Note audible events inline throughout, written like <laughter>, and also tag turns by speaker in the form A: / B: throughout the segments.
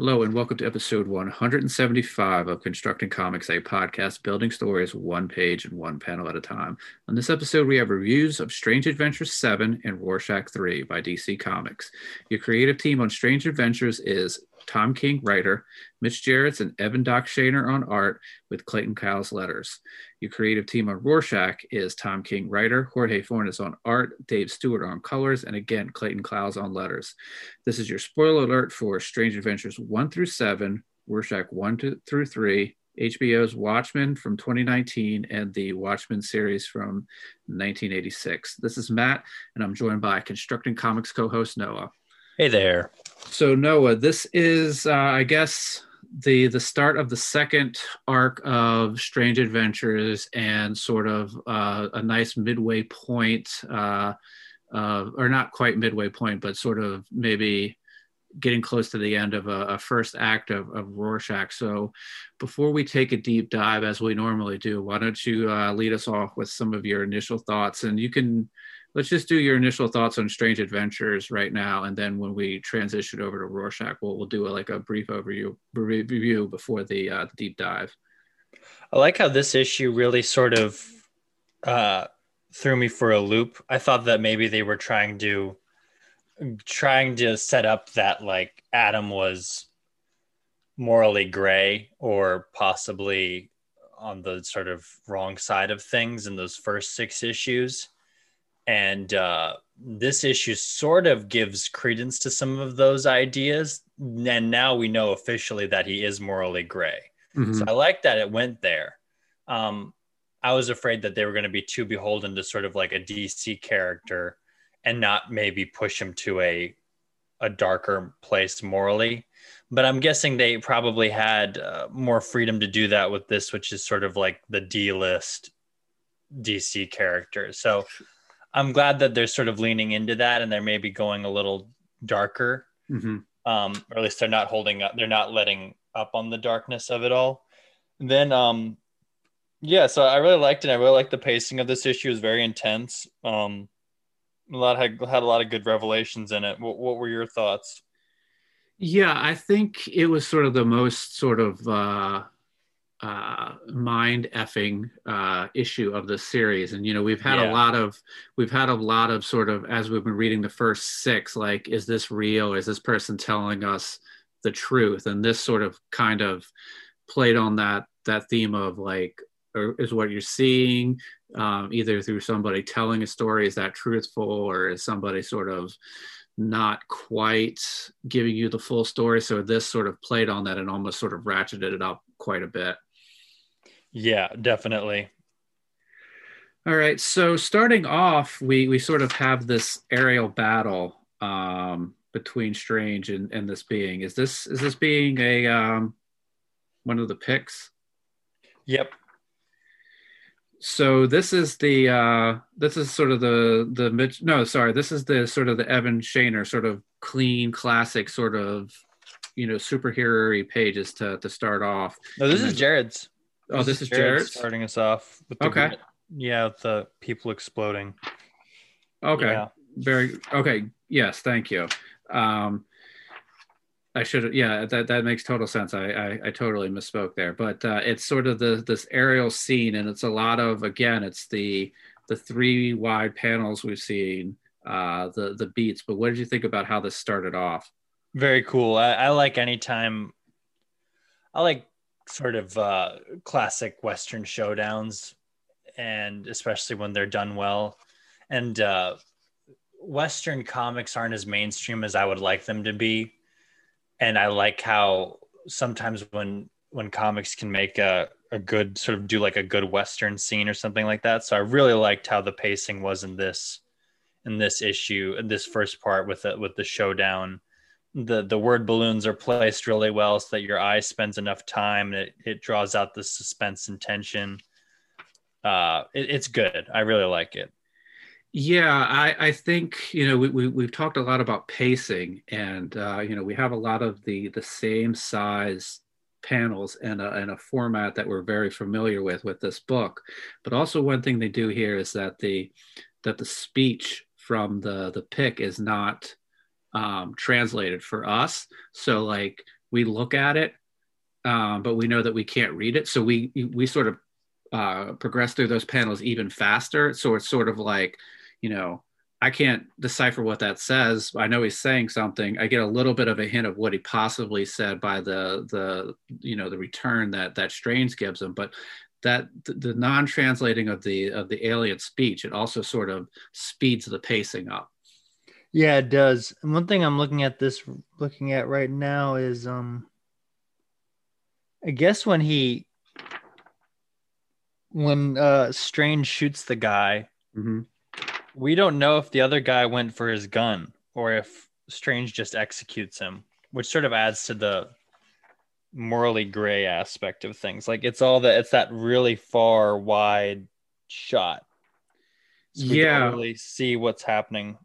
A: Hello, and welcome to episode 175 of Constructing Comics, a podcast building stories one page and one panel at a time. On this episode, we have reviews of Strange Adventures 7 and Rorschach 3 by DC Comics. Your creative team on Strange Adventures is Tom King, writer, Mitch Gerads and Evan Doc Shaner on art, with Clayton Cowles letters. Your creative team on Rorschach is Tom King, writer, Jorge Fornes on art, Dave Stewart on colors, and again, Clayton Cowles on letters. This is your spoiler alert for Strange Adventures 1 through 7, Rorschach 1 to, through 3, HBO's Watchmen from 2019 and the Watchmen series from 1986. This is Matt, and I'm joined by Constructing Comics co host Noah.
B: Hey there.
A: So Noah, this is, uh, I guess, the the start of the second arc of Strange Adventures, and sort of uh, a nice midway point, uh, uh, or not quite midway point, but sort of maybe getting close to the end of a, a first act of, of, Rorschach. So, before we take a deep dive, as we normally do, why don't you uh, lead us off with some of your initial thoughts, and you can let's just do your initial thoughts on Strange Adventures right now, and then when we transition over to Rorschach, we'll we'll do a, like a brief overview review before the uh, deep dive.
B: I like how this issue really sort of uh, threw me for a loop. I thought that maybe they were trying to trying to set up that like Adam was morally gray or possibly on the sort of wrong side of things in those first six issues and uh, this issue sort of gives credence to some of those ideas. And now we know officially that he is morally gray. Mm-hmm. so i like that it went there. Um, i was afraid that they were going to be too beholden to sort of like a dc character and not maybe push him to a a darker place morally. But i'm guessing they probably had uh, more freedom to do that with this which is sort of like the d list dc character. So I'm glad that they're sort of leaning into that and they're maybe going a little darker. Mm-hmm. Um, or at least they're not holding up, they're not letting up on the darkness of it all. And then, um, yeah, so I really liked it. I really liked the pacing of this issue; it was very intense. Um, a lot had had a lot of good revelations in it. What, what were your thoughts?
A: Yeah, I think it was sort of the most sort of uh, uh, mind effing uh, issue of the series. And you know we've had yeah. a lot of we've had a lot of sort of as we've been reading the first six like is this real? Is this person telling us the truth? And this sort of kind of played on that that theme of like is what you're seeing um, either through somebody telling a story is that truthful? Or is somebody sort of not quite giving you the full story? So this sort of played on that and almost sort of ratcheted it up quite a bit
B: yeah, definitely.
A: All right. So starting off, we we sort of have this aerial battle um, between Strange and, and this being. Is this is this being a um, one of the Picts?
B: Yep.
A: So this is the uh, this is sort of the the Mitch. No, sorry. This is the sort of the Evan Shaner sort of clean classic sort of you know superhero pages to to start off.
B: No, this is Gerads.
A: Oh, this, is Gerads
B: starting us off.
A: With the, okay.
B: Yeah, with the people exploding.
A: Okay. Yeah. Very okay. Yes, thank you. Um, I should yeah that that makes total sense. I I, I totally misspoke there, but uh, it's sort of the this aerial scene, and it's a lot of again, it's the the three wide panels we've seen, uh, the the beats. But what did you think about how this started off?
B: Very cool. I, I like anytime. I like sort of uh, classic Western showdowns, and especially when they're done well. And uh, Western comics aren't as mainstream as I would like them to be, and I like how sometimes when when comics can make a a good sort of do like a good Western scene or something like that. So I really liked how the pacing was in this in this issue in this first part with the with the showdown the the word balloons are placed really well so that your eye spends enough time and it, it draws out the suspense and tension. Uh it, it's good. I really like it.
A: Yeah i i think you know we, we we've talked a lot about pacing and uh you know we have a lot of the the same size panels and a, and a format that we're very familiar with with this book. But also one thing they do here is that the that the speech from the the Pict is not um, translated for us. So like we look at it, um, but we know that we can't read it. So we we sort of uh, progress through those panels even faster. So it's sort of like, you know, I can't decipher what that says. I know he's saying something. I get a little bit of a hint of what he possibly said by the the you know the return that that Strange gives him, but that the, non-translating of the of the alien speech it also sort of speeds the pacing up.
B: Yeah, it does. And one thing I'm looking at this looking at right now is um I guess when he when uh Strange shoots the guy,
A: mm-hmm.
B: we don't know if the other guy went for his gun or if Strange just executes him, which sort of adds to the morally gray aspect of things. Like it's all that it's that really far wide shot.
A: So yeah,
B: really see what's happening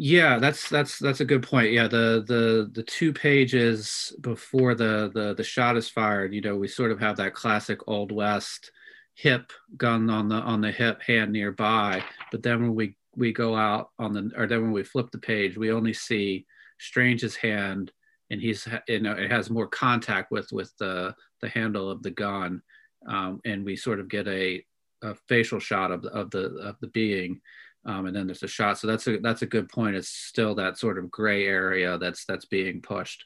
A: yeah, that's that's that's a good point. Yeah, the the the two pages before the the the shot is fired, you know, we sort of have that classic old west hip gun on the on the hip hand nearby, but then when we we go out on the or then when we flip the page, we only see Strange's hand and he's you know it has more contact with with the the handle of the gun um, and we sort of get a, a facial shot of of the of the being um, and then there's a shot. So that's a that's a good point. It's still that sort of gray area that's that's being pushed.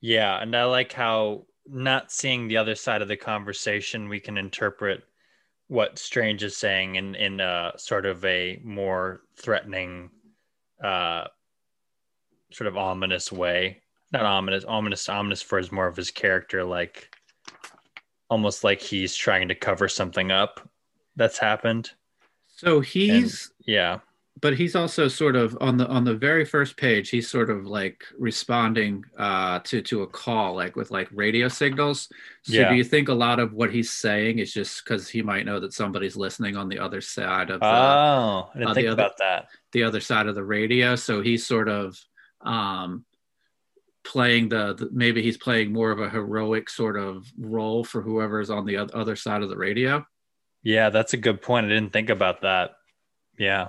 B: Yeah, and I like how not seeing the other side of the conversation, we can interpret what Strange is saying in in a sort of a more threatening, uh, sort of ominous way. Not ominous, ominous, ominous for his more of his character, like almost like he's trying to cover something up that's happened.
A: So he's
B: and, yeah,
A: but he's also sort of on the on the very first page. He's sort of like responding uh, to to a call, like with like radio signals. So
B: yeah.
A: do you think a lot of what he's saying is just because he might know that somebody's listening on the other side of the,
B: oh, I didn't uh, think
A: other,
B: about that.
A: The other side of the radio. So he's sort of um, playing the, the, maybe he's playing more of a heroic sort of role for whoever's on the other side of the radio.
B: Yeah, that's a good point. I didn't think about that. Yeah.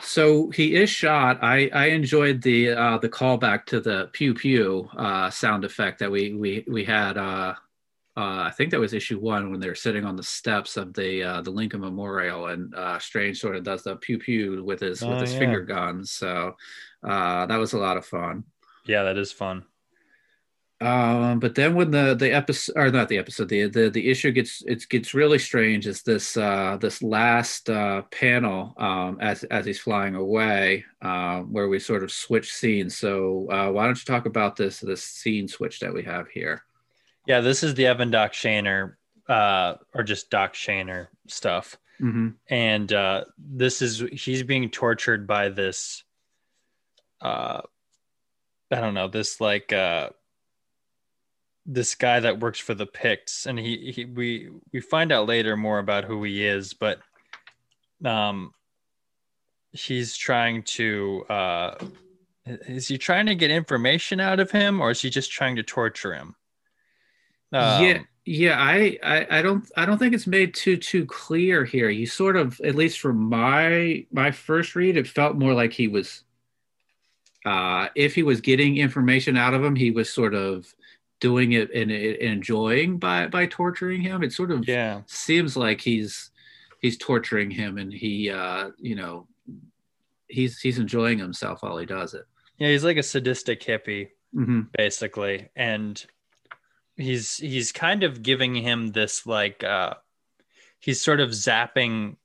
A: So he is shot. I, I enjoyed the uh, the callback to the pew pew uh, sound effect that we we we had. Uh, uh, I think that was issue one when they were sitting on the steps of the uh, the Lincoln Memorial, and uh, Strange sort of does the pew pew with his oh, with his yeah. finger guns. So uh, that was a lot of fun.
B: Yeah, that is fun.
A: Um, but then when the the episode or not the episode the the, the issue gets it gets really strange is this uh, this last uh, panel um, as as he's flying away uh, where we sort of switch scenes. So uh, why don't you talk about this this scene switch that we have here?
B: Yeah, this is the Evan Doc Shaner uh, or just Doc Shaner stuff,
A: mm-hmm.
B: and uh, this is he's being tortured by this. Uh, I don't know this like. This guy that works for the Picts, and he, he we we find out later more about who he is, but um, he's trying to uh, is he trying to get information out of him, or is he just trying to torture him?
A: Um, yeah, yeah, I, I I don't I don't think it's made too too clear here. You sort of, at least from my my first read, it felt more like he was. Uh, if he was getting information out of him, he was sort of doing it and, and, enjoying by by torturing him. It sort of
B: yeah
A: seems like he's he's torturing him and he uh you know he's he's enjoying himself while he does it.
B: Yeah, he's like a sadistic hippie
A: mm-hmm.
B: basically, and he's he's kind of giving him this like uh he's sort of zapping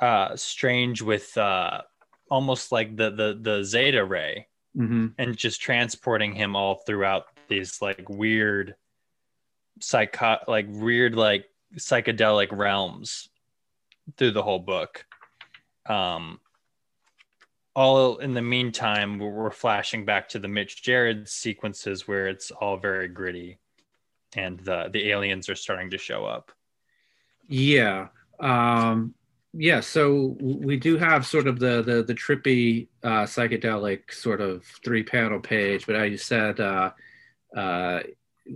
B: uh strange with uh almost like the the the zeta ray
A: mm-hmm.
B: and just transporting him all throughout these like weird psycho like weird like psychedelic realms through the whole book. Um all in the meantime we're flashing back to the mitch Gerads sequences where it's all very gritty and the the aliens are starting to show up.
A: Yeah. Um yeah so we do have sort of the the, the trippy uh psychedelic sort of three panel page but as you said uh uh,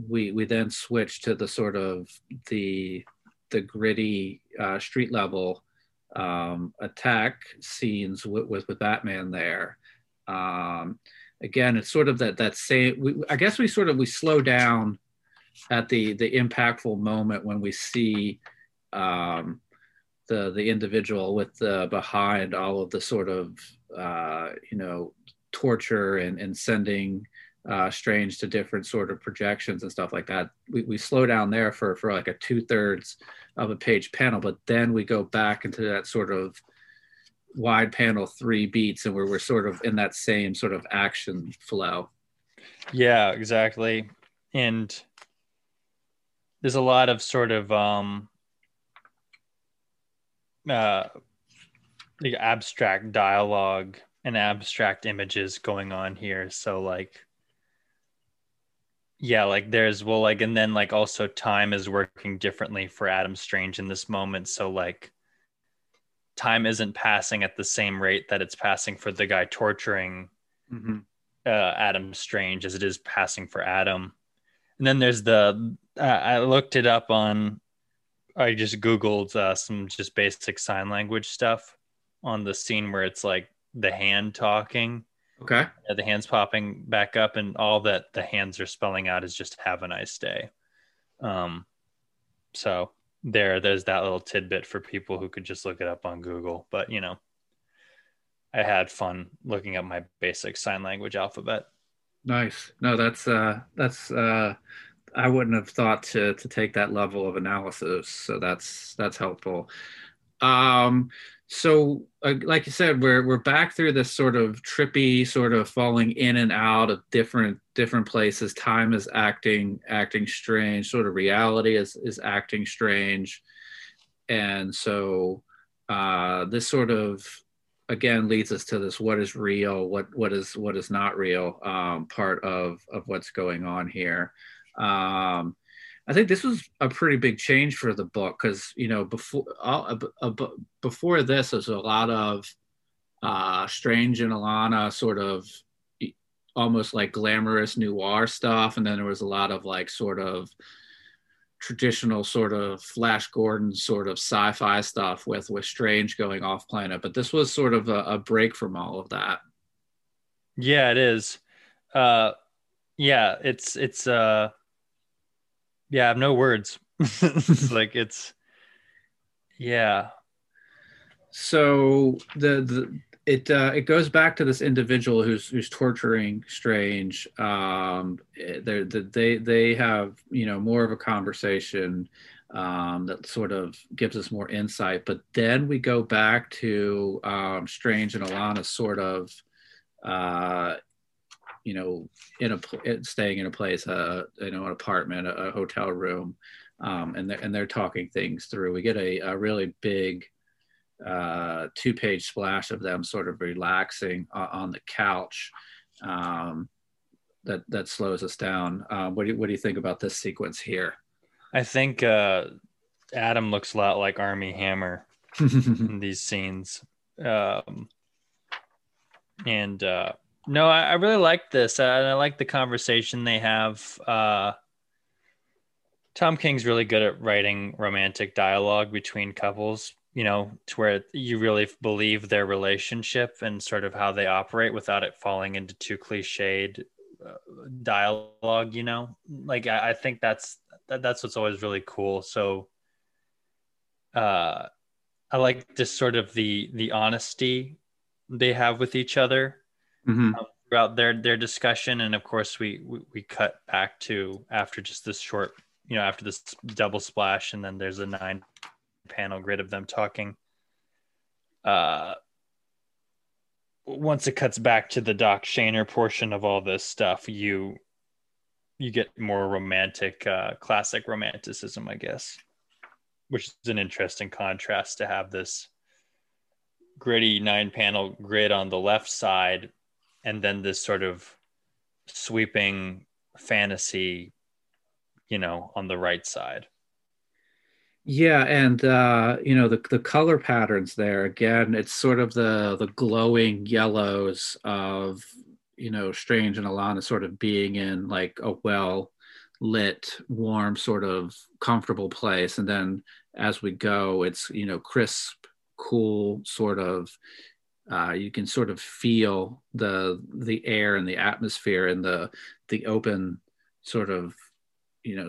A: we we then switch to the sort of the the gritty uh, street level um, attack scenes with, with, with Batman there. Um, again, it's sort of that that same. We, I guess we sort of we slow down at the the impactful moment when we see um, the the individual with the behind all of the sort of uh, you know torture and, and sending uh, strange to different sort of projections and stuff like that. We, we slow down there for for like a two thirds of a page panel, but then we go back into that sort of wide panel three beats and where we're sort of in that same sort of action flow.
B: Yeah, exactly. And there's a lot of sort of um uh the abstract dialogue and abstract images going on here. So like yeah, like there's well like and then like also time is working differently for Adam Strange in this moment. So like time isn't passing at the same rate that it's passing for the guy torturing mm-hmm. uh, Adam Strange as it is passing for Adam. And then there's the uh, I looked it up on I just googled uh, some just basic sign language stuff on the scene where it's like the hand talking.
A: Okay.
B: Yeah, the hands popping back up, and all that the hands are spelling out is just "Have a nice day." Um, so there there's that little tidbit for people who could just look it up on google but you know i had fun looking up my basic sign language alphabet
A: nice no that's uh that's uh i wouldn't have thought to to take that level of analysis so that's that's helpful um so uh, like you said we're we're back through this sort of trippy sort of falling in and out of different different places. Time is acting acting strange. Sort of reality is is acting strange. And so uh this sort of again leads us to this what is real what what is what is not real um part of of what's going on here. Um I think this was a pretty big change for the book because you know before uh, uh, before this there's a lot of uh, Strange and Alanna sort of almost like glamorous noir stuff, and then there was a lot of like sort of traditional sort of Flash Gordon sort of sci-fi stuff with with Strange going off planet. But this was sort of a, a break from all of that.
B: Yeah, it is. Uh, yeah, it's it's. Uh yeah, I have no words. <laughs> like it's yeah.
A: So the the it uh, it goes back to this individual who's who's torturing Strange. Um, they they they have you know more of a conversation um, that sort of gives us more insight. But then we go back to um, Strange and Alanna sort of uh, you know, in a staying in a place, uh, you know, an apartment, a, a hotel room, um, and they're, and they're talking things through. We get a, a really big uh, two-page splash of them sort of relaxing uh, on the couch. Um, that that slows us down. Um, what do you, what do you think about this sequence here?
B: I think uh, Adam looks a lot like Armie Hammer <laughs> in these scenes, um, and uh, no, I, I really like this. I, I like the conversation they have. Uh, Tom King's really good at writing romantic dialogue between couples, you know, to where you really believe their relationship and sort of how they operate without it falling into too cliched uh, dialogue, you know? Like I, I think that's that, that's what's always really cool. So uh I like just sort of the the honesty they have with each other mm-hmm. um, throughout their their discussion, and of course we, we we cut back to after just this short, you know, after this double splash, and then there's a nine panel grid of them talking. Uh, once it cuts back to the Doc Shaner portion of all this stuff, you you get more romantic, uh, classic romanticism, I guess, which is an interesting contrast to have this gritty nine panel grid on the left side and then this sort of sweeping fantasy you know on the right side.
A: Yeah and uh you know the the color patterns there again it's sort of the the glowing yellows of you know strange and Alanna sort of being in like a well lit warm sort of comfortable place. And then as we go it's you know crisp cool sort of uh, you can sort of feel the the air and the atmosphere and the the open sort of you know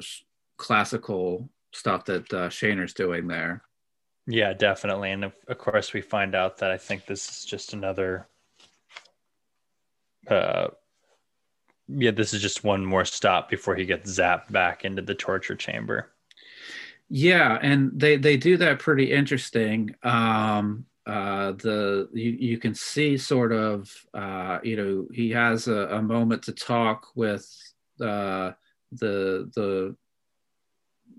A: classical stuff that uh, Shaner's doing there.
B: Yeah, definitely. And of, of course, we find out that I think this is just another. Uh, yeah, this is just one more stop before he gets zapped back into the torture chamber.
A: Yeah, and they they do that pretty interesting. Um, uh, the you, you can see sort of uh, you know he has a, a moment to talk with uh, the the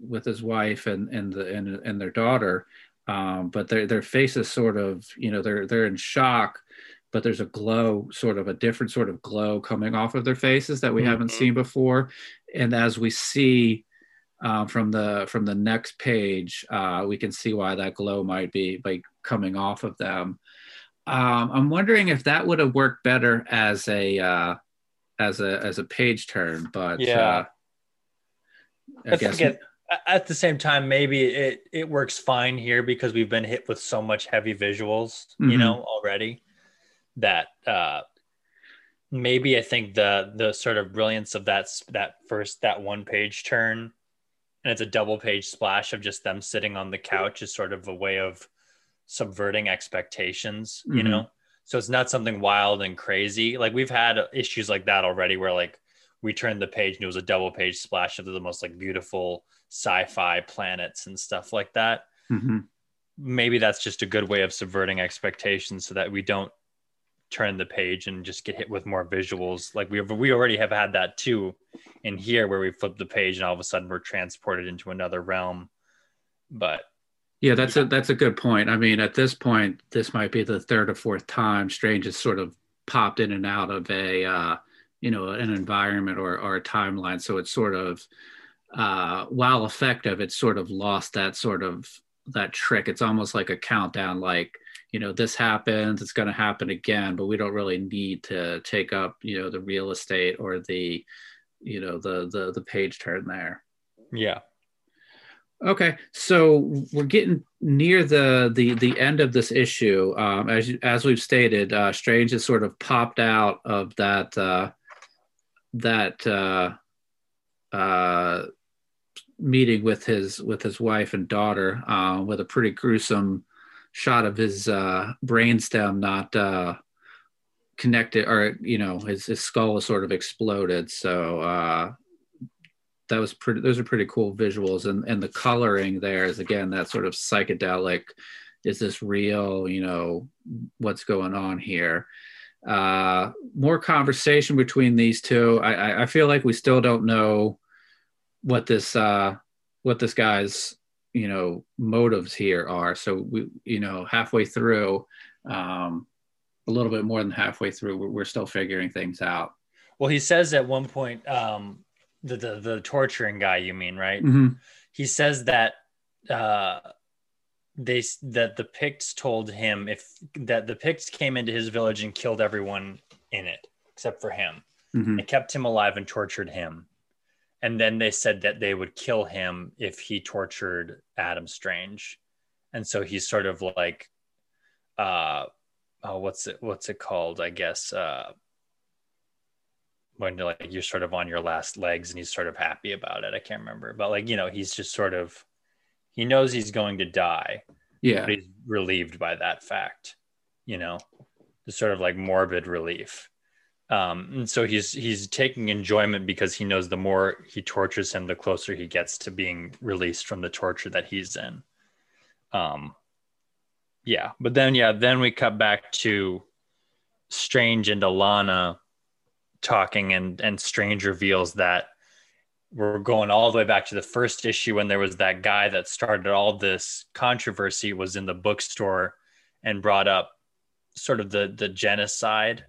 A: with his wife and and the and, and their daughter um, but their their faces sort of you know they're they're in shock but there's a glow sort of a different sort of glow coming off of their faces that we mm-hmm. haven't seen before and as we see uh, from the from the next page uh, we can see why that glow might be like coming off of them um, i'm wondering if that would have worked better as a uh, as a as a page turn but
B: yeah uh, I, I guess at the same time, maybe it it works fine here because we've been hit with so much heavy visuals, mm-hmm. you know, already that uh maybe I think the the sort of brilliance of that that first that one page turn and it's a double page splash of just them sitting on the couch is sort of a way of subverting expectations, mm-hmm. you know. So it's not something wild and crazy. Like we've had issues like that already where like we turned the page and it was a double page splash of the most like beautiful sci-fi planets and stuff like that. Mm-hmm. Maybe that's just a good way of subverting expectations so that we don't turn the page and just get hit with more visuals. Like we have, we already have had that too in here where we flip the page and all of a sudden we're transported into another realm. But
A: yeah, that's a that's a good point. I mean, at this point, this might be the third or fourth time Strange has sort of popped in and out of a uh, you know an environment or or a timeline. So it's sort of uh, while effective, it's sort of lost that sort of that trick. It's almost like a countdown, like you know this happens, it's going to happen again, but we don't really need to take up you know the real estate or the you know the the the page turn there.
B: Yeah.
A: Okay, so we're getting near the the the end of this issue. Um, as as we've stated, uh, Strange has sort of popped out of that uh, that uh, uh, meeting with his with his wife and daughter uh, with a pretty gruesome shot of his uh, brainstem not uh, connected or you know his, his skull is sort of exploded. So uh, that was pretty those are pretty cool visuals. And and the coloring there is again that sort of psychedelic is this real you know what's going on here? Uh more conversation between these two. I i feel like we still don't know what this uh what this guy's you know motives here are so we you know halfway through um a little bit more than halfway through we're, we're still figuring things out
B: well he says at one point um the the, the torturing guy you mean right mm-hmm. he says that uh they that the Picts told him if that the Picts came into his village and killed everyone in it except for him. Mm-hmm. They kept him alive and tortured him and then they said that they would kill him if he tortured Adam Strange, and so he's sort of like, uh, oh, what's it what's it called? I guess uh, when like you're sort of on your last legs and he's sort of happy about it. I can't remember, but like you know, he's just sort of he knows he's going to die.
A: Yeah,
B: he's relieved by that fact. You know, the sort of like morbid relief um, and so he's he's taking enjoyment because he knows the more he tortures him, the closer he gets to being released from the torture that he's in. Um, yeah, but then yeah, then we cut back to Strange and Alanna talking, and and Strange reveals that we're going all the way back to the first issue when there was that guy that started all this controversy was in the bookstore and brought up sort of the the genocide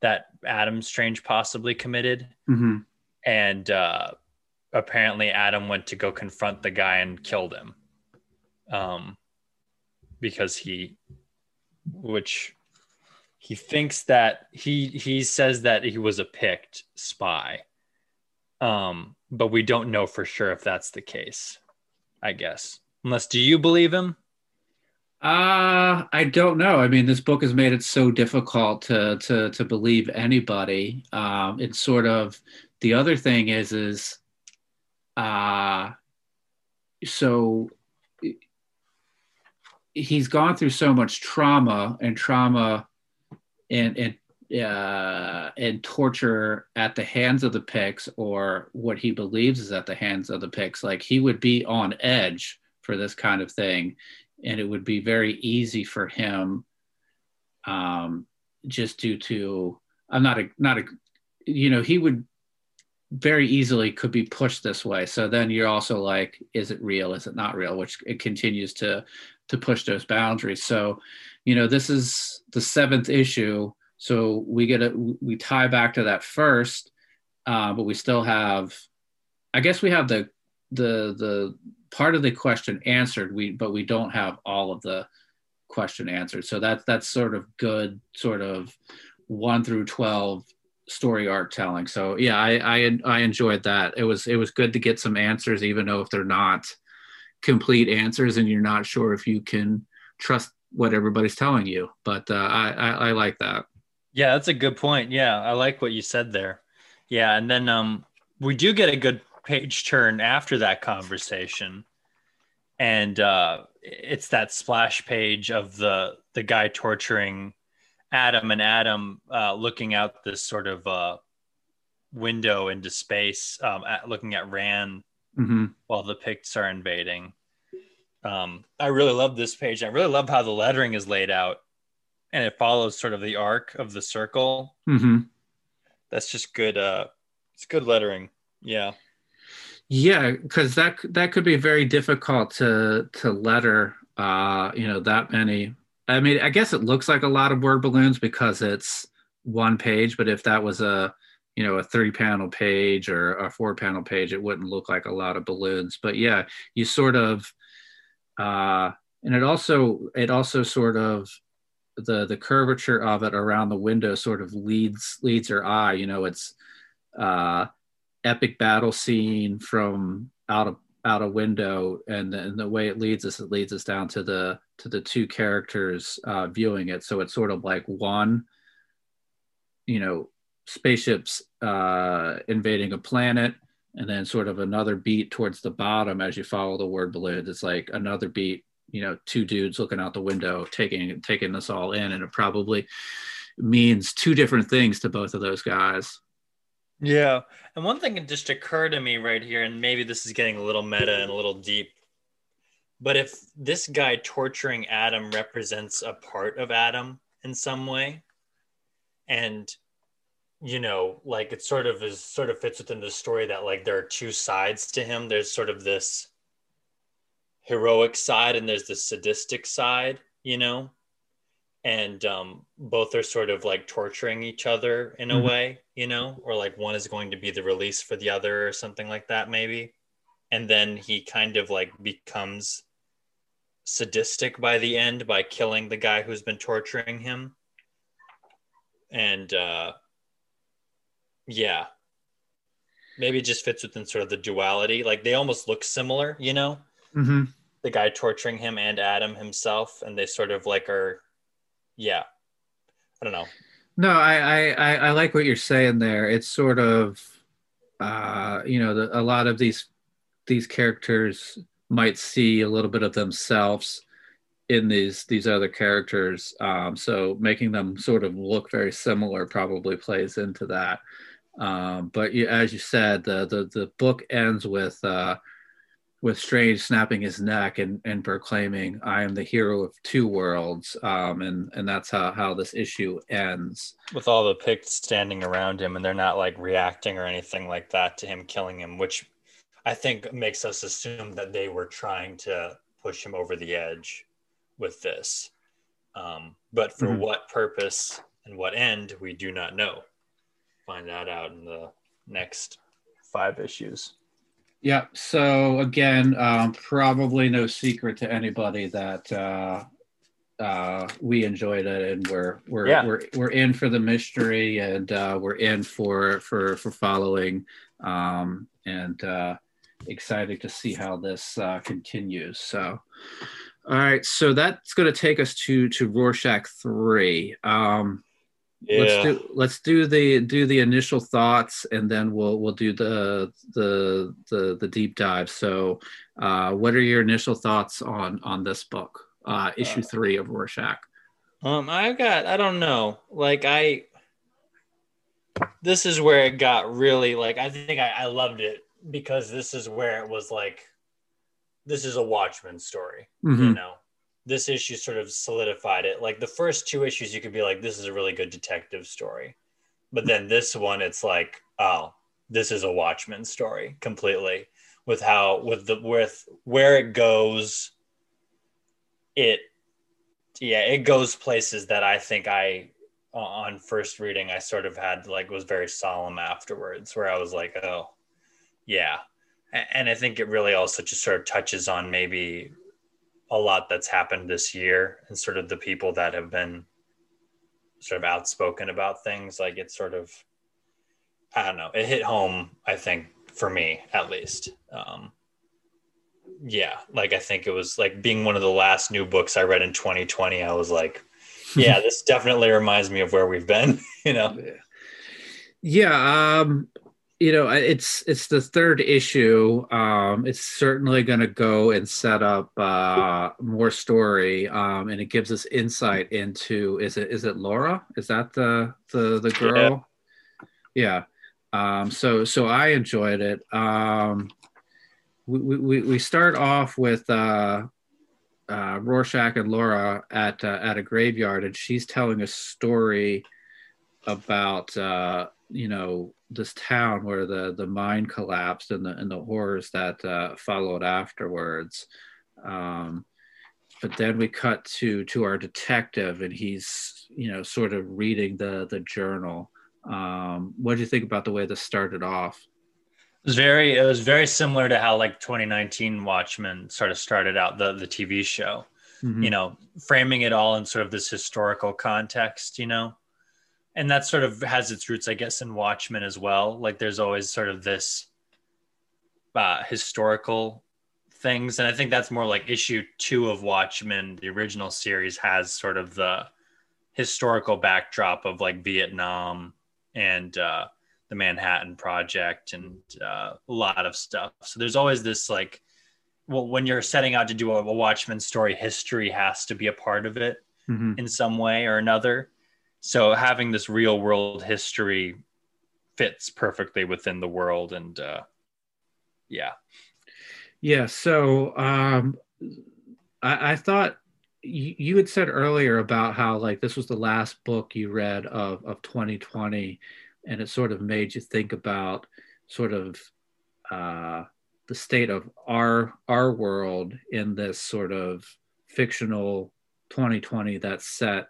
B: that Adam Strange possibly committed. Mm-hmm. And uh, apparently, Adam went to go confront the guy and killed him. Um, because he, which he thinks that he he says that he was a Pict spy. Um, but we don't know for sure if that's the case. I guess, unless do you believe him?
A: Uh, I don't know. I mean, this book has made it so difficult to to to believe anybody. Um, it's sort of the other thing is is uh so he's gone through so much trauma and trauma and and uh, and torture at the hands of the Picts or what he believes is at the hands of the Picts. Like he would be on edge for this kind of thing, and it would be very easy for him, um, just due to I'm not a not a, you know, he would very easily could be pushed this way. So then you're also like, is it real? Is it not real? Which it continues to to push those boundaries. So, you know, this is the seventh issue. So we get a we tie back to that first, uh, but we still have, I guess we have the the the part of the question answered. We but we don't have all of the question answered. So that's that's sort of good, sort of one through twelve story arc telling. So yeah, I, I I enjoyed that. It was it was good to get some answers, even though if they're not complete answers and you're not sure if you can trust what everybody's telling you. But uh, I, I, I like that.
B: Yeah, that's a good point. Yeah, I like what you said there. Yeah, and then um, we do get a good page turn after that conversation, and uh, it's that splash page of the the guy torturing Adam and Adam uh, looking out this sort of uh, window into space, um, at, looking at Rann mm-hmm. while the Picts are invading. Um, I really love this page. I really love how the lettering is laid out, and it follows sort of the arc of the circle.
A: Mm-hmm.
B: That's just good. Uh, it's good lettering. Yeah.
A: Yeah, because that that could be very difficult to to letter. Uh, you know that many. I mean, I guess it looks like a lot of word balloons because it's one page. But if that was a you know a three panel page or a four panel page it wouldn't look like a lot of balloons but yeah you sort of uh and it also it also sort of the the curvature of it around the window sort of leads leads your eye you know it's uh epic battle scene from out of out a window and, and the way it leads us it leads us down to the to the two characters uh viewing it so it's sort of like one you know spaceships uh, invading a planet, and then sort of another beat towards the bottom as you follow the word balloons. It's like another beat, you know, two dudes looking out the window, taking taking this all in, and it probably means two different things to both of those guys.
B: Yeah, and one thing that just occurred to me right here, and maybe this is getting a little meta and a little deep, but if this guy torturing Adam represents a part of Adam in some way, and you know, like it sort of is sort of fits within the story that like there are two sides to him. There's sort of this heroic side and there's the sadistic side, you know, and um, both are sort of like torturing each other in a mm-hmm. way, you know, or like one is going to be the release for the other or something like that, maybe. And then he kind of like becomes sadistic by the end by killing the guy who's been torturing him. And uh, yeah. Maybe it just fits within sort of the duality. Like they almost look similar, you know?
A: Mm-hmm.
B: The guy torturing him and Adam himself, and they sort of like are, yeah. I don't know.
A: No, I I I like what you're saying there. It's sort of, uh, you know, the, a lot of these these characters might see a little bit of themselves in these these other characters um, so making them sort of look very similar probably plays into that um, but you, as you said, the, the, the book ends with uh, with Strange snapping his neck and, and proclaiming, "I am the hero of two worlds," um, and and that's how how this issue ends.
B: With all the Picts standing around him, and they're not like reacting or anything like that to him killing him, which I think makes us assume that they were trying to push him over the edge with this. Um, but for mm-hmm. what purpose and what end, we do not know find that out in the next five issues.
A: Yeah. So again, um, probably no secret to anybody that uh, uh, we enjoyed it, and we're we're yeah. we're we're in for the mystery, and uh, we're in for for for following, um, and uh, excited to see how this uh, continues. So. All right, so that's going to take us to to Rorschach three. Um,
B: Yeah.
A: Let's do let's do the do the initial thoughts, and then we'll we'll do the the the the deep dive. So, uh, what are your initial thoughts on on this book, uh, issue
B: Uh,
A: three of Rorschach?
B: Um, I've got I don't know. Like I this is where it got really like I think I, I loved it because this is where it was like this is a Watchmen story. You
A: Mhm.
B: know. This issue sort of solidified it. Like the first two issues you could be like, this is a really good detective story. But then this one it's like, oh, this is a Watchmen story completely with how with the with where it goes it yeah it goes places that i think i on first reading i sort of had like was very solemn afterwards where i was like oh yeah and i think it really also just sort of touches on maybe a lot that's happened this year and sort of the people that have been sort of outspoken about things like it's sort of i don't know it hit home i think for me at least. Um yeah like i think it was like being one of the last new books i read in 2020 i was like <laughs> yeah this definitely reminds me of where we've been <laughs> you know?
A: Yeah, um, you know, it's it's the third issue. Um, it's certainly going to go and set up uh, more story, um, and it gives us insight into is it is it Laura? Is that the the the girl? Yeah. Um, so so I enjoyed it. Um, we, we we start off with uh, uh, Rorschach and Laura at uh, at a graveyard, and she's telling a story about uh, you know this town where the the mine collapsed and the and the horrors that uh, followed afterwards. Um, but then we cut to to our detective, and he's you know sort of reading the the journal. Um, what do you think about the way this started off?
B: it was very it was very similar to how like 2019 watchmen sort of started out the the tv show
A: Mhm.
B: you know framing it all in sort of this historical context you know and that sort of has its roots i guess in watchmen as well like there's always sort of this uh, historical things and i think that's more like issue two of watchmen the original series has sort of the historical backdrop of like vietnam and uh, the manhattan project and uh, a lot of stuff so there's always this like well, when you're setting out to do a, a watchmen story history has to be a part of it
A: Mhm.
B: in some way or another. So having this real world history fits perfectly within the world, and uh, yeah,
A: Yeah. So um, I, I thought you, you had said earlier about how like this was the last book you read of of 2020, and it sort of made you think about sort of uh, the state of our our world in this sort of fictional 2020 that's set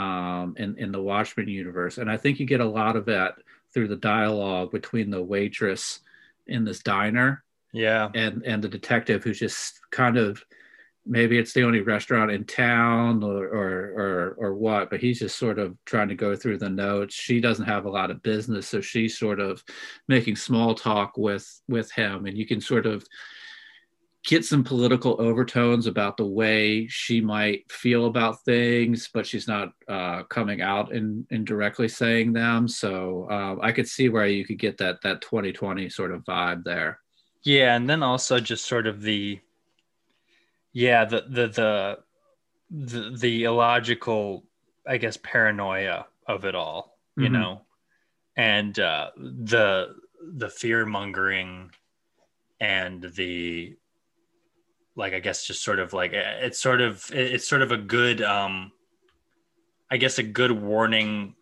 A: um, in in the Watchmen universe, and I think you get a lot of that through the dialogue between the waitress in this diner
B: yeah,
A: and and the detective who's just kind of maybe it's the only restaurant in town or or or, or what but he's just sort of trying to go through the notes. She doesn't have a lot of business so she's sort of making small talk with with him. And you can sort of get some political overtones about the way she might feel about things but she's not uh, coming out and, and directly saying them. So uh, i could see where you could get that that 2020 sort of vibe there.
B: Yeah, and then also just sort of the yeah the the the the, the illogical, I guess, paranoia of it all, you
A: Mhm.
B: know, and uh, the the fear mongering and the like i guess just sort of like eh, it's sort of it's sort of a good um i guess a good warning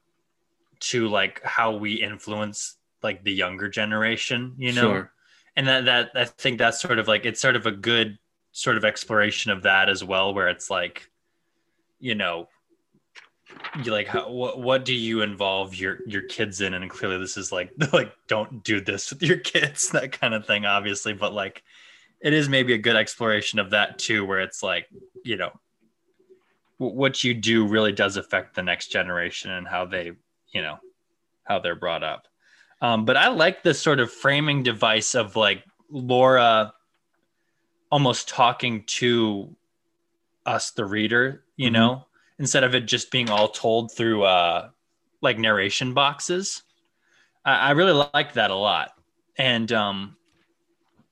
B: to like how we influence like the younger generation you know
A: Sure.
B: and that that i think that's sort of like it's sort of a good sort of exploration of that as well where it's like you know you like how, what what do you involve your your kids in and clearly this is like <laughs> like don't do this with your kids <laughs> that kind of thing obviously but like it is maybe a good exploration of that too where it's like you know w- what you do really does affect the next generation and how they you know how they're brought up. Um, but i like this sort of framing device of like laura almost talking to us the reader you
A: Mhm.
B: know instead of it just being all told through uh like narration boxes. I, I really like that a lot. And um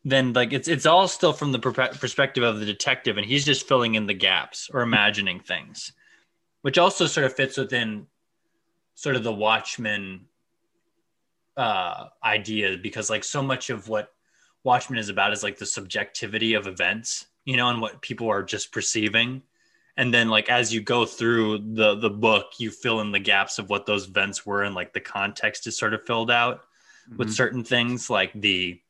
B: then like it's it's all still from the perspective of the detective and he's just filling in the gaps or imagining things which also sort of fits within sort of the watchmen uh idea because like so much of what watchmen is about is like the subjectivity of events you know and what people are just perceiving and then like as you go through the the book you fill in the gaps of what those events were and like the context is sort of filled out with
A: Mhm.
B: certain things like the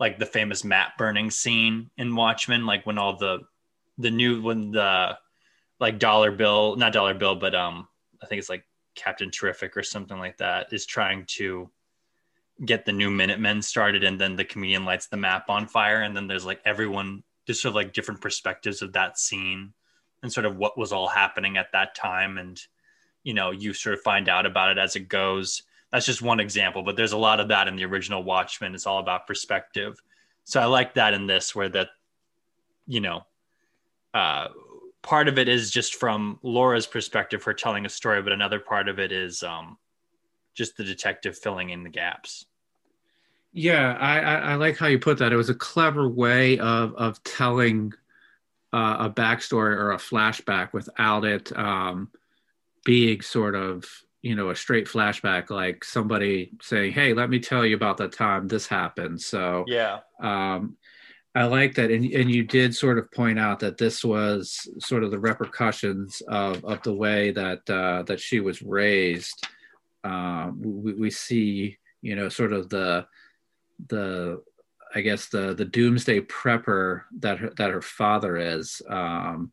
B: like the famous map burning scene in Watchmen, like when all the the new when the like dollar bill, not dollar bill, but um I think it's like Captain Terrific or something like that is trying to get the new Minutemen started and then the comedian lights the map on fire. And then there's like everyone just sort of like different perspectives of that scene and sort of what was all happening at that time. And you know you sort of find out about it as it goes that's just one example but there's a lot of that in the original watchmen. It's all about perspective. So i like that in this where that you know uh part of it is just from laura's perspective her telling a story but another part of it is um just the detective filling in the gaps.
A: Yeah, I, I, I like how you put that. It was a clever way of of telling uh, a backstory or a flashback without it um, being sort of you know a straight flashback, like somebody saying, "Hey, let me tell you about the time this happened." So
B: yeah
A: um, I like that, and and you did sort of point out that this was sort of the repercussions of of the way that uh, that she was raised. Um, we, we see, you know, sort of the the I guess the the doomsday prepper that her, that her father is. Um,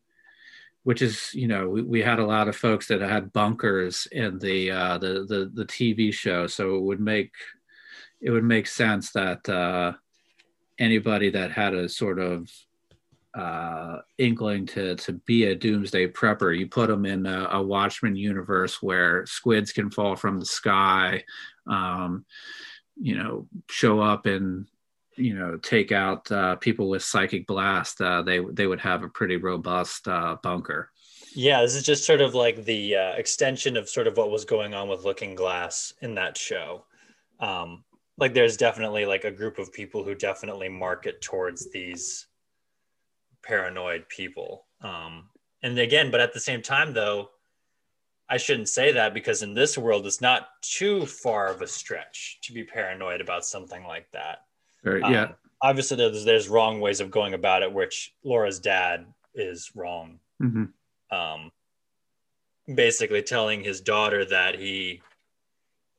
A: which is, you know, we, we had a lot of folks that had bunkers in the uh, the, the the TV show, so it would make it would make sense that uh, anybody that had a sort of uh, inkling to to be a doomsday prepper, you put them in a, a Watchmen universe where squids can fall from the sky, um, you know, show up and you know take out uh, people with psychic blast. Uh, they they would have a pretty robust uh, bunker.
B: Yeah, this is just sort of like the uh, extension of sort of what was going on with Looking Glass in that show. Um, like, there's definitely like a group of people who definitely market towards these paranoid people. Um, and again, but at the same time, though, I shouldn't say that because in this world, it's not too far of a stretch to be paranoid about something like that. Um,
A: yeah.
B: Obviously, there's, there's wrong ways of going about it, which Laura's dad is wrong
A: hmm
B: um, basically telling his daughter that he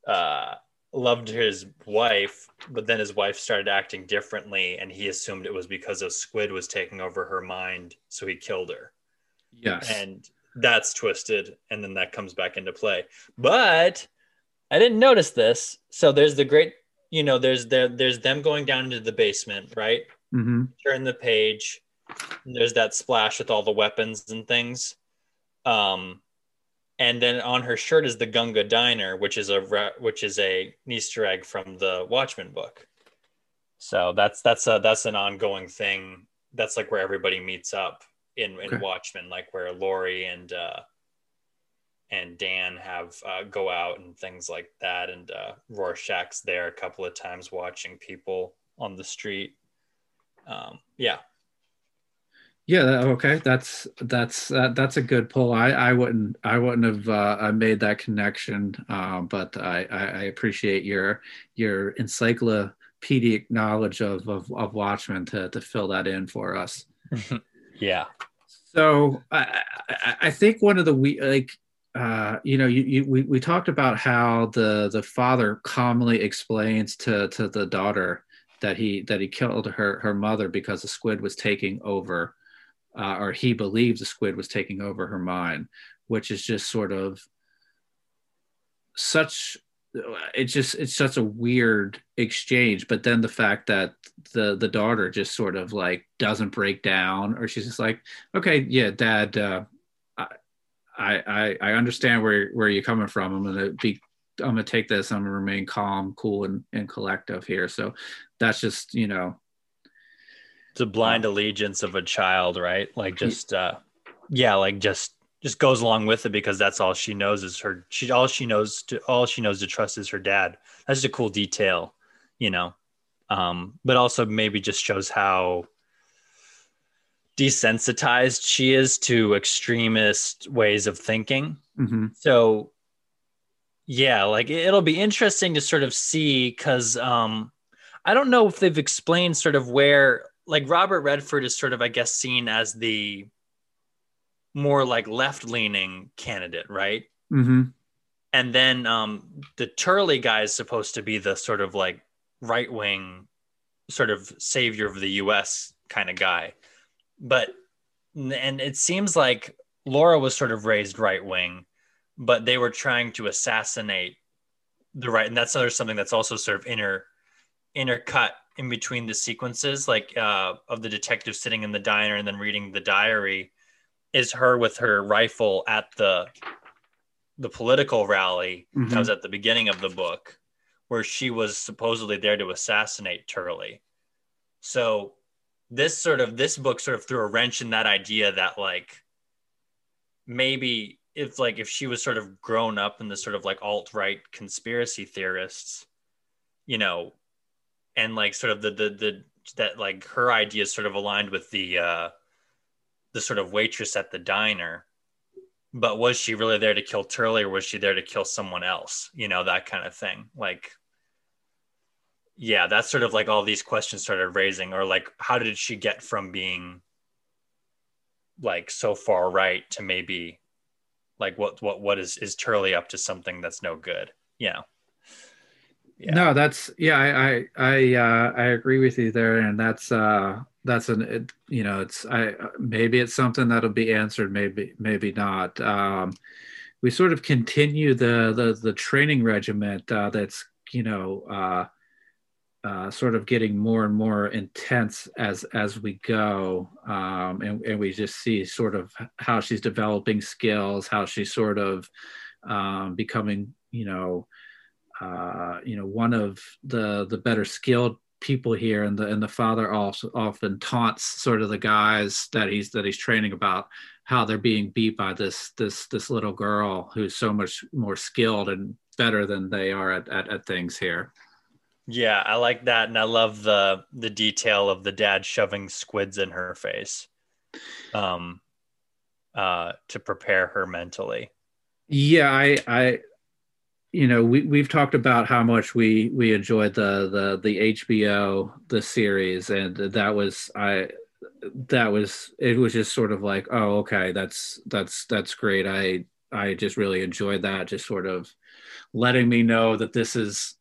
B: uh, loved his wife, but then his wife started acting differently, and he assumed it was because a squid was taking over her mind, so he killed her.
A: Yes.
B: And that's twisted, and then that comes back into play. But I didn't notice this. So there's the great, you know, there's there, there's them going down into the basement, right?
A: hmm
B: turn the page and there's that splash with all the weapons and things um and then on her shirt is the gunga diner which is a which is a easter egg from the watchmen book so that's that's a that's an ongoing thing that's like where everybody meets up in in
A: Okay.
B: watchmen like where Laurie and uh and dan have uh, go out and things like that and uh rorschach's there a couple of times watching people on the street um yeah
A: Yeah. Okay. That's that's uh, that's a good pull. I I wouldn't I wouldn't have uh, I made that connection, um, but I, I I appreciate your your encyclopedic knowledge of of, of Watchmen to to fill that in for us. <laughs>
B: yeah
A: So I, I, I think one of the we like uh, you know you, you we, we talked about how the the father calmly explains to to the daughter that he that he killed her her mother because the squid was taking over uh, or he believed the squid was taking over her mind which is just sort of such it's just it's such a weird exchange. But then the fact that the the daughter just sort of like doesn't break down or she's just like okay yeah dad uh i i i understand where where you're coming from. I'm gonna be i'm gonna take this. I'm gonna remain calm cool and, and collective here. So that's just you know.
B: It's a blind allegiance of a child right? Like just uh yeah, like just just goes along with it because that's all she knows is her she all she knows to all she knows to trust is her dad. That's just a cool detail, you know. Um, but also maybe just shows how desensitized she is to extremist ways of thinking.
A: Mm-hmm.
B: So yeah, like it'll be interesting to sort of see because um, I don't know if they've explained sort of where like Robert Redford is sort of I guess seen as the more like left leaning candidate, right?
A: Mm-hmm.
B: And then um, the Turley guy is supposed to be the sort of like right wing, sort of savior of the U.S. kind of guy, but and it seems like Laura was sort of raised right wing, but they were trying to assassinate the right, and that's another something that's also sort of inner intercut in between the sequences, like uh, of the detective sitting in the diner and then reading the diary is her with her rifle at the the political rally
A: Mhm.
B: that was at the beginning of the book where she was supposedly there to assassinate Turley. So this sort of this book sort of threw a wrench in that idea that like maybe if like if she was sort of grown up in the sort of like alt-right conspiracy theorists, you know, and like sort of the the the that like her ideas sort of aligned with the uh the sort of waitress at the diner. But was she really there to kill Turley or was she there to kill someone else? You know, that kind of thing. Like, yeah, that's sort of like all these questions started raising, or like, how did she get from being like so far right to maybe like what what what is is Turley up to something that's no good? You know. Yeah.
A: No, that's yeah, I I I, uh, I agree with you there, and that's uh that's an it, you know it's I maybe it's something that'll be answered, maybe maybe not. Um, we sort of continue the the the training regiment uh, that's you know uh, uh, sort of getting more and more intense as as we go, um, and and we just see sort of how she's developing skills, how she's sort of um, becoming you know uh, you know one of the the better skilled people here. And the and the father also often taunts sort of the guys that he's that he's training about how they're being beat by this this this little girl who's so much more skilled and better than they are at, at, at things here
B: Yeah, I like that, and I love the the detail of the dad shoving squids in her face, um, uh, to prepare her mentally.
A: yeah i i you know we we've talked about how much we we enjoyed the the the HBO the series and that was I that was it was just sort of like oh okay that's that's that's great I I just really enjoyed that just sort of letting me know that this is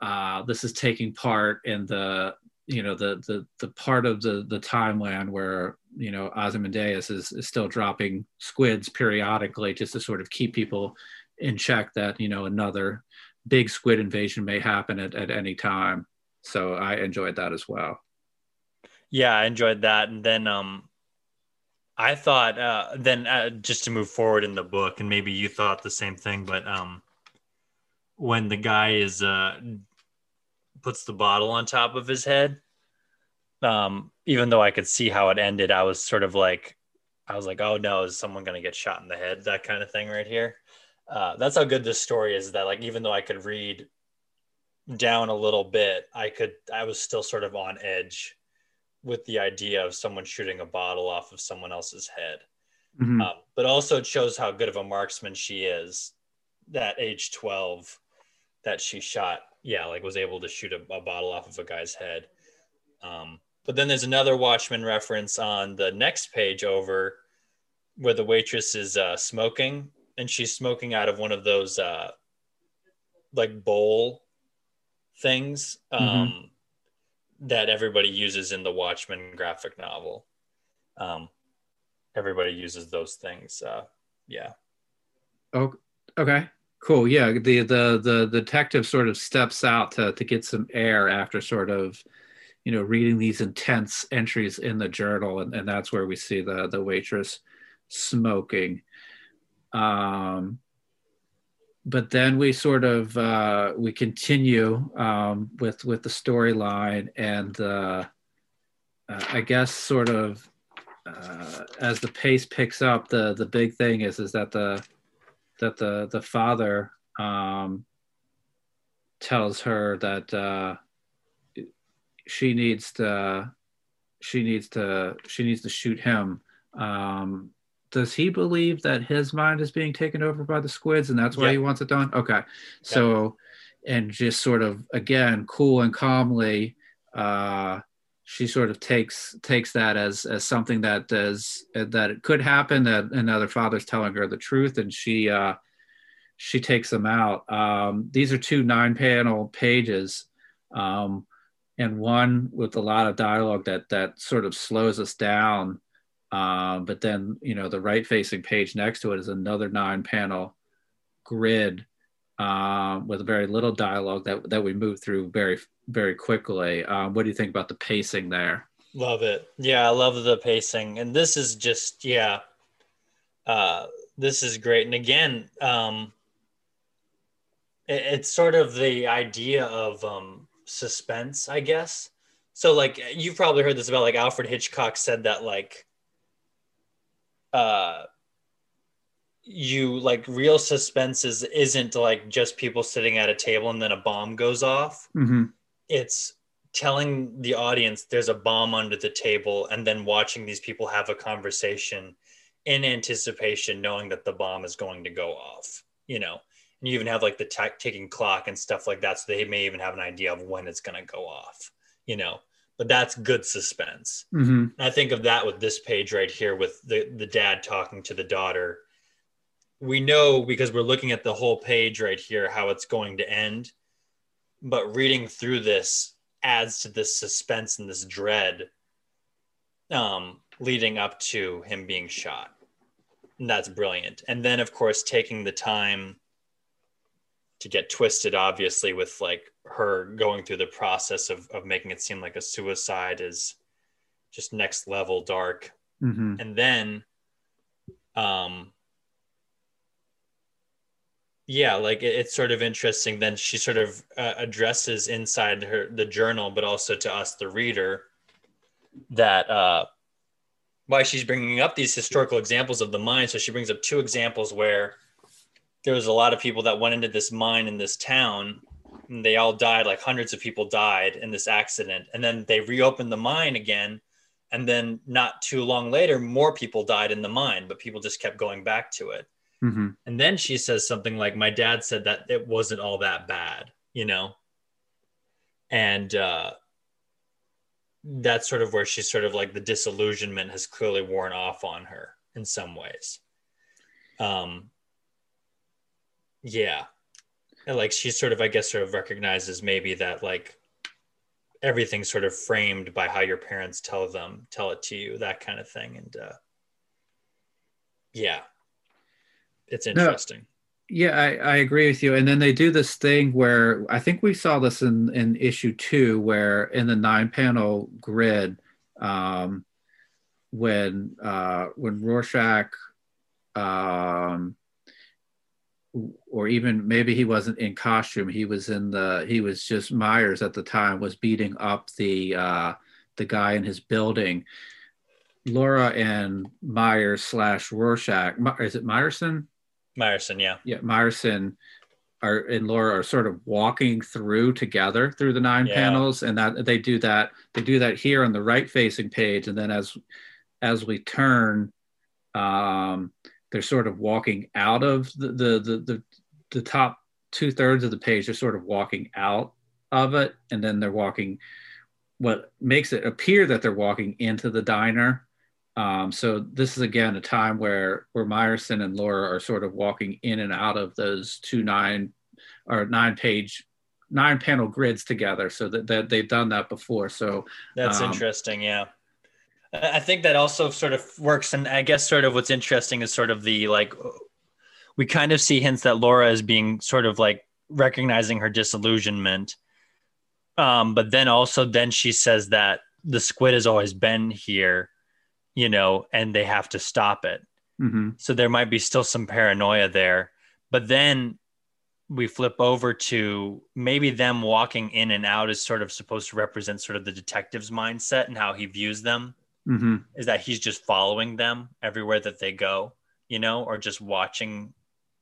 A: uh this is taking part in the you know the the the part of the the timeline where you know Ozymandias is, is still dropping squids periodically just to sort of keep people in check that you know another big squid invasion may happen at, at any time. So i enjoyed that as well.
B: Yeah, I enjoyed that, and then um, I thought uh, then uh, just to move forward in the book, and maybe you thought the same thing, but um, when the guy is uh puts the bottle on top of his head, um, even though I could see how it ended, I was sort of like, I was like, oh no, is someone gonna get shot in the head? That kind of thing right here. Uh, that's how good this story is. That like even though I could read down a little bit, I could I was still sort of on edge with the idea of someone shooting a bottle off of someone else's head.
A: Mhm.
B: Um, but also it shows how good of a marksman she is. That age twelve, that she shot, yeah, like was able to shoot a, a bottle off of a guy's head. Um, but then there's another Watchman reference on the next page over, where the waitress is uh, smoking, and she's smoking out of one of those uh, like bowl things um, that everybody uses in the Watchmen graphic novel. Um, everybody uses those things. Uh, yeah.
A: oh okay cool yeah the the the detective sort of steps out to to get some air after sort of you know reading these intense entries in the journal and, and that's where we see the the waitress smoking. Um but then we sort of uh we continue um with with the storyline and uh, uh i guess sort of uh, as the pace picks up, the the big thing is is that the that the the father um, tells her that uh, she needs to she needs to she needs to shoot him. Um, does he believe that his mind is being taken over by the squids and that's why yeah. he wants it done? Okay, so and just sort of again cool and calmly. Uh, she sort of takes takes that as as something that does that it could happen that another father's telling her the truth and she uh she takes them out. Um these are two nine panel pages um and one with a lot of dialogue that that sort of slows us down. Um but then you know the right facing page next to it is another nine panel grid um, with very little dialogue that that we move through very very quickly. Um, what do you think about the pacing there?
B: Love it. Yeah, I love the pacing, and this is just yeah, uh, this is great. And again, um, it, it's sort of the idea of um, suspense, I guess. So like you've probably heard this about like Alfred Hitchcock said that like uh you like real suspense is isn't like just people sitting at a table and then a bomb goes off.
A: Mm-hmm.
B: It's telling the audience there's a bomb under the table and then watching these people have a conversation in anticipation, knowing that the bomb is going to go off. You know, and you even have like the t- ticking clock and stuff like that, so they may even have an idea of when it's going to go off. You know, but that's good suspense.
A: Mm-hmm.
B: I think of that with this page right here, with the the dad talking to the daughter we know because we're looking at the whole page right here how it's going to end but reading through this adds to this suspense and this dread um, leading up to him being shot. And that's brilliant. And then of course taking the time to get twisted obviously with like her going through the process of, of making it seem like a suicide is just next level dark.
A: Mm-hmm.
B: and then um yeah like it, it's sort of interesting then she sort of uh, addresses inside her the journal but also to us the reader that uh why she's bringing up these historical examples of the mine. So she brings up two examples where there was a lot of people that went into this mine in this town and they all died like hundreds of people died in this accident. And then they reopened the mine again and then not too long later more people died in the mine but people just kept going back to it
A: Mm-hmm.
B: And then she says something like, My dad said that it wasn't all that bad, you know? And uh, that's sort of where she's sort of like the disillusionment has clearly worn off on her in some ways. Um, yeah. And like she sort of, I guess, sort of recognizes maybe that like everything's sort of framed by how your parents tell them, tell it to you, that kind of thing. And uh, yeah, it's interesting. No,
A: yeah, I, I agree with you. And then they do this thing where I think we saw this in, in issue two, where in the nine panel grid, um, when uh, when Rorschach, um, or even maybe he wasn't in costume, he was in the he was just Myers at the time was beating up the uh, the guy in his building. Laura and Myers slash Rorschach. Is it Myerson?
B: Myerson, yeah.
A: Yeah, Myerson are and Laura are sort of walking through together through the nine yeah. panels, and that they do that. They do that here on the right facing page, and then as as we turn, um, they're sort of walking out of the the the, the, the top two thirds of the page. They're sort of walking out of it, and then they're walking. What makes it appear that they're walking into the diner um, so this is again a time where where Myerson and Laura are sort of walking in and out of those two nine or nine page nine panel grids together so that, that they've done that before. So
B: that's um, interesting yeah. I think that also sort of works and i guess sort of what's interesting is sort of the like we kind of see hints that laura is being sort of like recognizing her disillusionment. Um, but then also then she says that the squid has always been here you know, and they have to stop it.
A: Mm-hmm.
B: So there might be still some paranoia there. But then we flip over to maybe them walking in and out is sort of supposed to represent sort of the detective's mindset and how he views them.
A: hmm
B: is that he's just following them everywhere that they go, you know, or just watching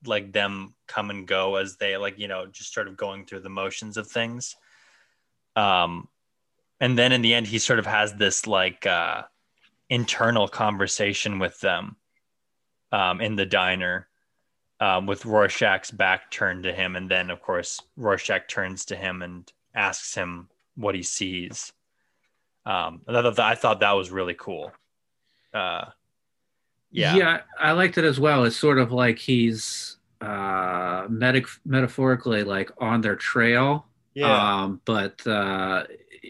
B: like them come and go as they like, you know, just sort of going through the motions of things. Um, and then in the end, he sort of has this like uh, internal conversation with them um, in the diner um, with Rorschach's back turned to him. And then, of course, Rorschach turns to him and asks him what he sees. Um, I thought that, I thought that was really cool. Uh, yeah.
A: yeah i liked it as well it's sort of like he's uh medic metaphorically like on their trail um but uh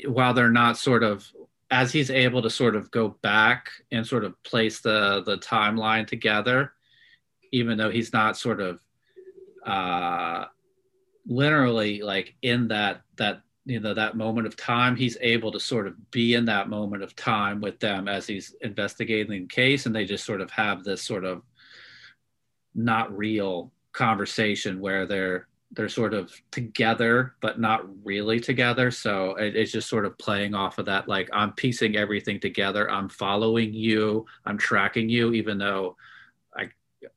A: while they're not sort of as he's able to sort of go back and sort of place the the timeline together even though he's not sort of uh literally like in that that you know that moment of time he's able to sort of be in that moment of time with them as he's investigating the case and they just sort of have this sort of not real conversation where they're they're sort of together but not really together. So it, it's just sort of playing off of that like i'm piecing everything together. I'm following you. I'm tracking you even though i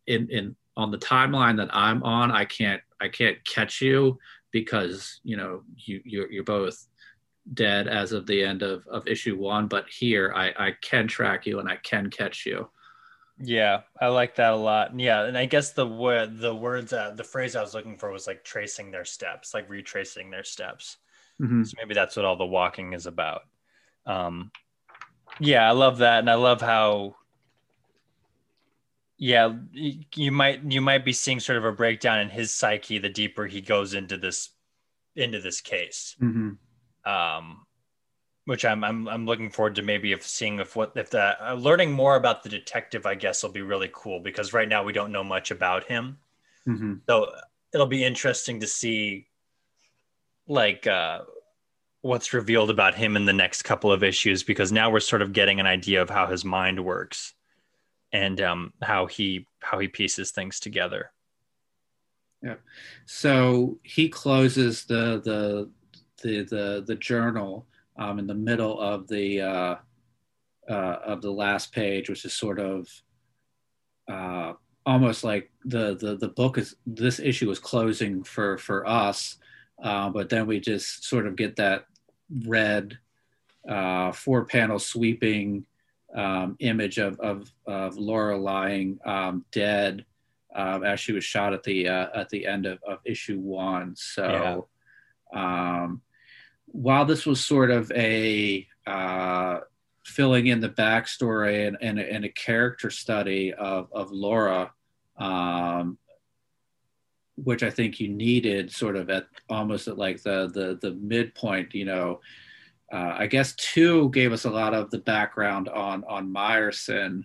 A: in in on the timeline that i'm on i can't i can't catch you because you know you you're, you're both dead as of the end of, of issue one. But here I, I can track you and i can catch you
B: Yeah, I like that a lot. Yeah, and I guess the word, the words, uh, the phrase I was looking for was like tracing their steps, like retracing their steps.
A: Mhm.
B: So maybe that's what all the walking is about. Um, yeah, I love that, and I love how. Yeah, you might you might be seeing sort of a breakdown in his psyche the deeper he goes into this into this case.
A: Mhm.
B: um, which I'm, I'm I'm looking forward to maybe if seeing if what if the uh, learning more about the detective I guess will be really cool because right now we don't know much about him
A: Mhm.
B: so it'll be interesting to see like uh, what's revealed about him in the next couple of issues because now we're sort of getting an idea of how his mind works and um, how he how he pieces things together.
A: Yeah, so he closes the the the the, the journal um, in the middle of the uh, uh, of the last page, which is sort of uh, almost like the, the the book is this issue is closing for for us, uh, but then we just sort of get that red uh, four panel sweeping um, image of, of of Laura lying um, dead um, as she was shot at the uh, at the end of, of issue one. So, um, while this was sort of a uh, filling in the backstory and, and, a, and a character study of, of Laura, um, which I think you needed sort of at almost at like the the the midpoint, you know. Uh, I guess two gave us a lot of the background on on Myerson.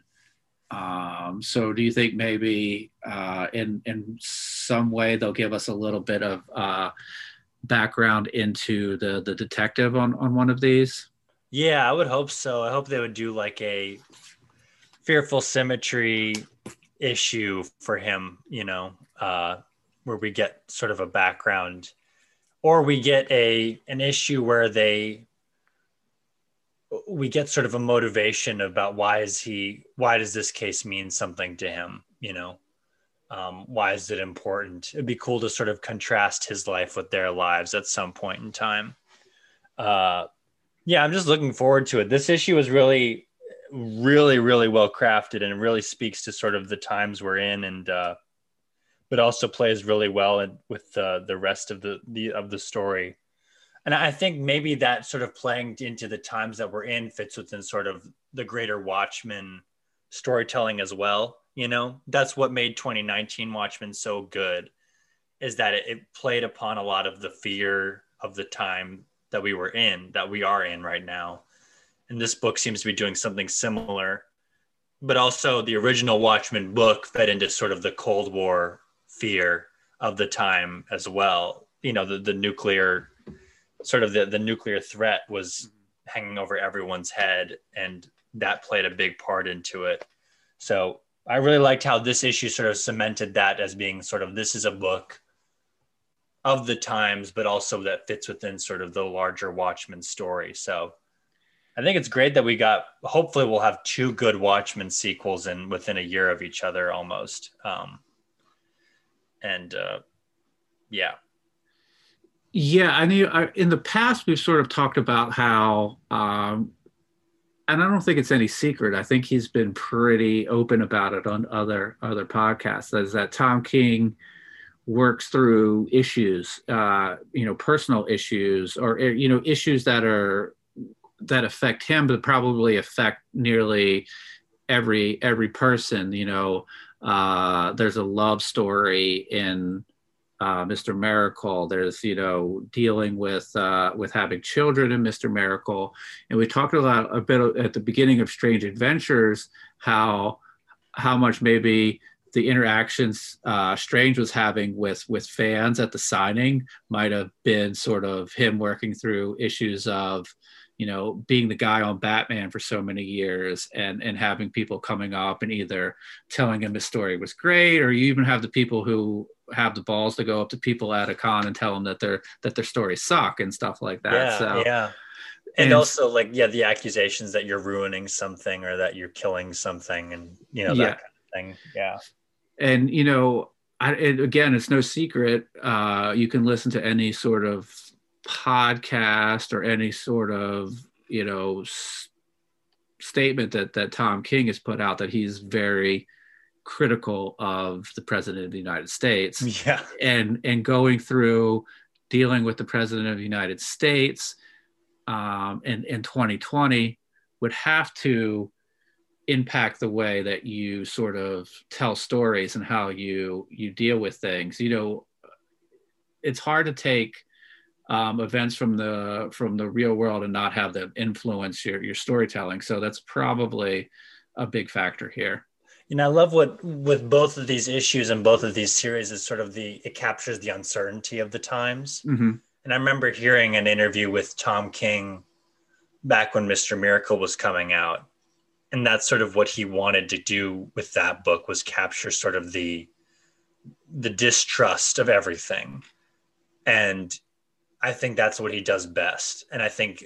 A: Um, so do you think maybe uh, in in some way they'll give us a little bit of uh, background into the the detective on on one of these?
B: Yeah, I would hope so. I hope they would do like a fearful symmetry issue for him, you know, uh, where we get sort of a background or we get a an issue where they we get sort of a motivation about why is he why does this case mean something to him you know um, why is it important? It'd be cool to sort of contrast his life with their lives at some point in time. Uh, yeah i'm just looking forward to it. This issue is really really really well crafted and really speaks to sort of the times we're in and uh, but also plays really well in, with uh, the rest of the, the of the story. And I think maybe that sort of playing into the times that we're in fits within sort of the greater Watchmen storytelling as well. You know, that's what made 2019 Watchmen so good, is that it, it played upon a lot of the fear of the time that we were in, that we are in right now. And this book seems to be doing something similar. But also, the original Watchmen book fed into sort of the Cold War fear of the time as well. You know, the, the nuclear sort of the, the nuclear threat was hanging over everyone's head and that played a big part into it so i really liked how this issue sort of cemented that as being sort of this is a book of the times but also that fits within sort of the larger watchmen story so I think it's great that we got. Hopefully, we'll have two good Watchmen sequels in within a year of each other, almost. Um, and uh, yeah,
A: yeah. I mean, I, in the past, we've sort of talked about how, um, and I don't think it's any secret. I think he's been pretty open about it on other other podcasts. Is that Tom King works through issues, uh, you know, personal issues, or you know, issues that are that affect him, but probably affect nearly every every person. You know, uh, there's a love story in uh, Mr. Miracle. There's you know dealing with uh, with having children in Mr. Miracle, and we talked a lot a bit at the beginning of Strange Adventures how how much maybe the interactions uh, Strange was having with with fans at the signing might have been sort of him working through issues of you know being the guy on batman for so many years and and having people coming up and either telling him his story was great or you even have the people who have the balls to go up to people at a con and tell them that their that their stories suck and stuff like that.
B: Yeah,
A: so
B: yeah. And, and, also like yeah the accusations that you're ruining something or that you're killing something and you know that yeah. kind of thing. Yeah.
A: And you know I, it, again it's no secret uh, you can listen to any sort of podcast or any sort of you know s- statement that that Tom King has put out that he's very critical of the president of the United States. <laughs>
B: Yeah.
A: And and going through dealing with the president of the United States um, in, in 2020 would have to impact the way that you sort of tell stories and how you you deal with things. You know, it's hard to take um, events from the from the real world and not have them influence your your storytelling. So that's probably a big factor here.
B: You know, I love what with both of these issues and both of these series is sort of the it captures the uncertainty of the times.
A: Mm-hmm.
B: And I remember hearing an interview with Tom King back when Mr. Miracle was coming out, and that's sort of what he wanted to do with that book was capture sort of the the distrust of everything and I think that's what he does best. And I think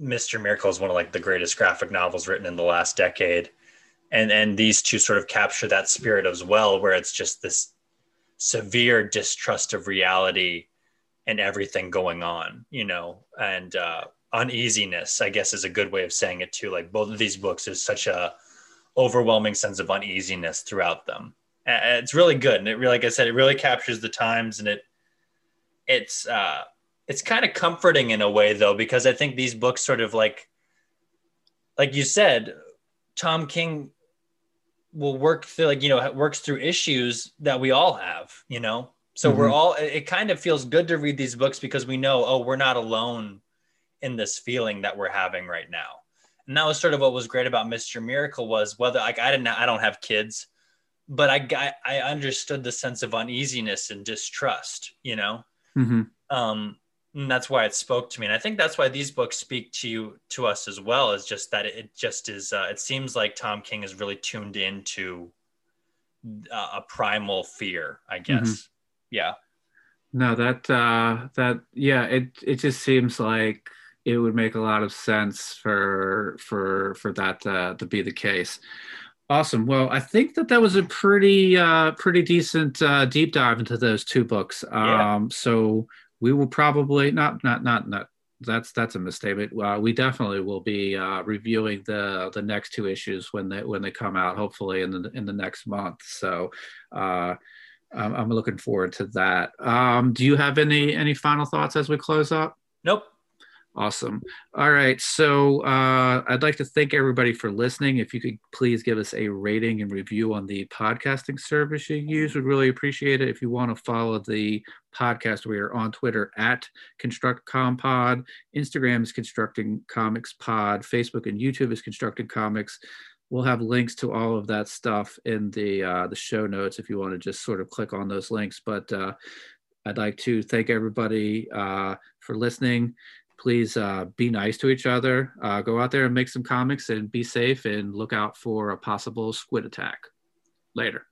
B: Mr. Miracle is one of like the greatest graphic novels written in the last decade. And and these two sort of capture that spirit as well, where it's just this severe distrust of reality and everything going on, you know, and uh, uneasiness, I guess is a good way of saying it too. Like both of these books, there's such a overwhelming sense of uneasiness throughout them. And it's really good. And it really, like I said, it really captures the times and it, it's, uh, it's kind of comforting in a way though because i think these books sort of like like you said tom king will work through like you know works through issues that we all have you know so mm-hmm. we're all it kind of feels good to read these books because we know oh we're not alone in this feeling that we're having right now and that was sort of what was great about mr miracle was whether like i didn't i don't have kids but i got i understood the sense of uneasiness and distrust you know
A: mm-hmm.
B: um and that's why it spoke to me and i think that's why these books speak to you to us as well is just that it just is uh, it seems like tom king is really tuned into uh, a primal fear i mm-hmm. guess mm-hmm. yeah
A: no that uh that yeah it it just seems like it would make a lot of sense for for for that uh, to be the case awesome well i think that that was a pretty uh pretty decent uh deep dive into those two books um yeah. so we will probably not not not not that's that's a misstatement. Uh, we definitely will be uh, reviewing the the next two issues when they when they come out, hopefully in the in the next month. So uh, I'm, I'm looking forward to that. Um, do you have any any final thoughts as we close up?
B: Nope.
A: Awesome. All right. So uh, I'd like to thank everybody for listening. If you could please give us a rating and review on the podcasting service you use, we'd really appreciate it. If you want to follow the podcast, we are on Twitter at ConstructComPod. Instagram is Constructing Comics Pod. Facebook and YouTube is Constructing Comics. We'll have links to all of that stuff in the uh, the show notes if you want to just sort of click on those links. But uh, I'd like to thank everybody uh, for listening please uh, be nice to each other. Uh, go out there and make some comics and be safe and look out for a possible squid attack. Later.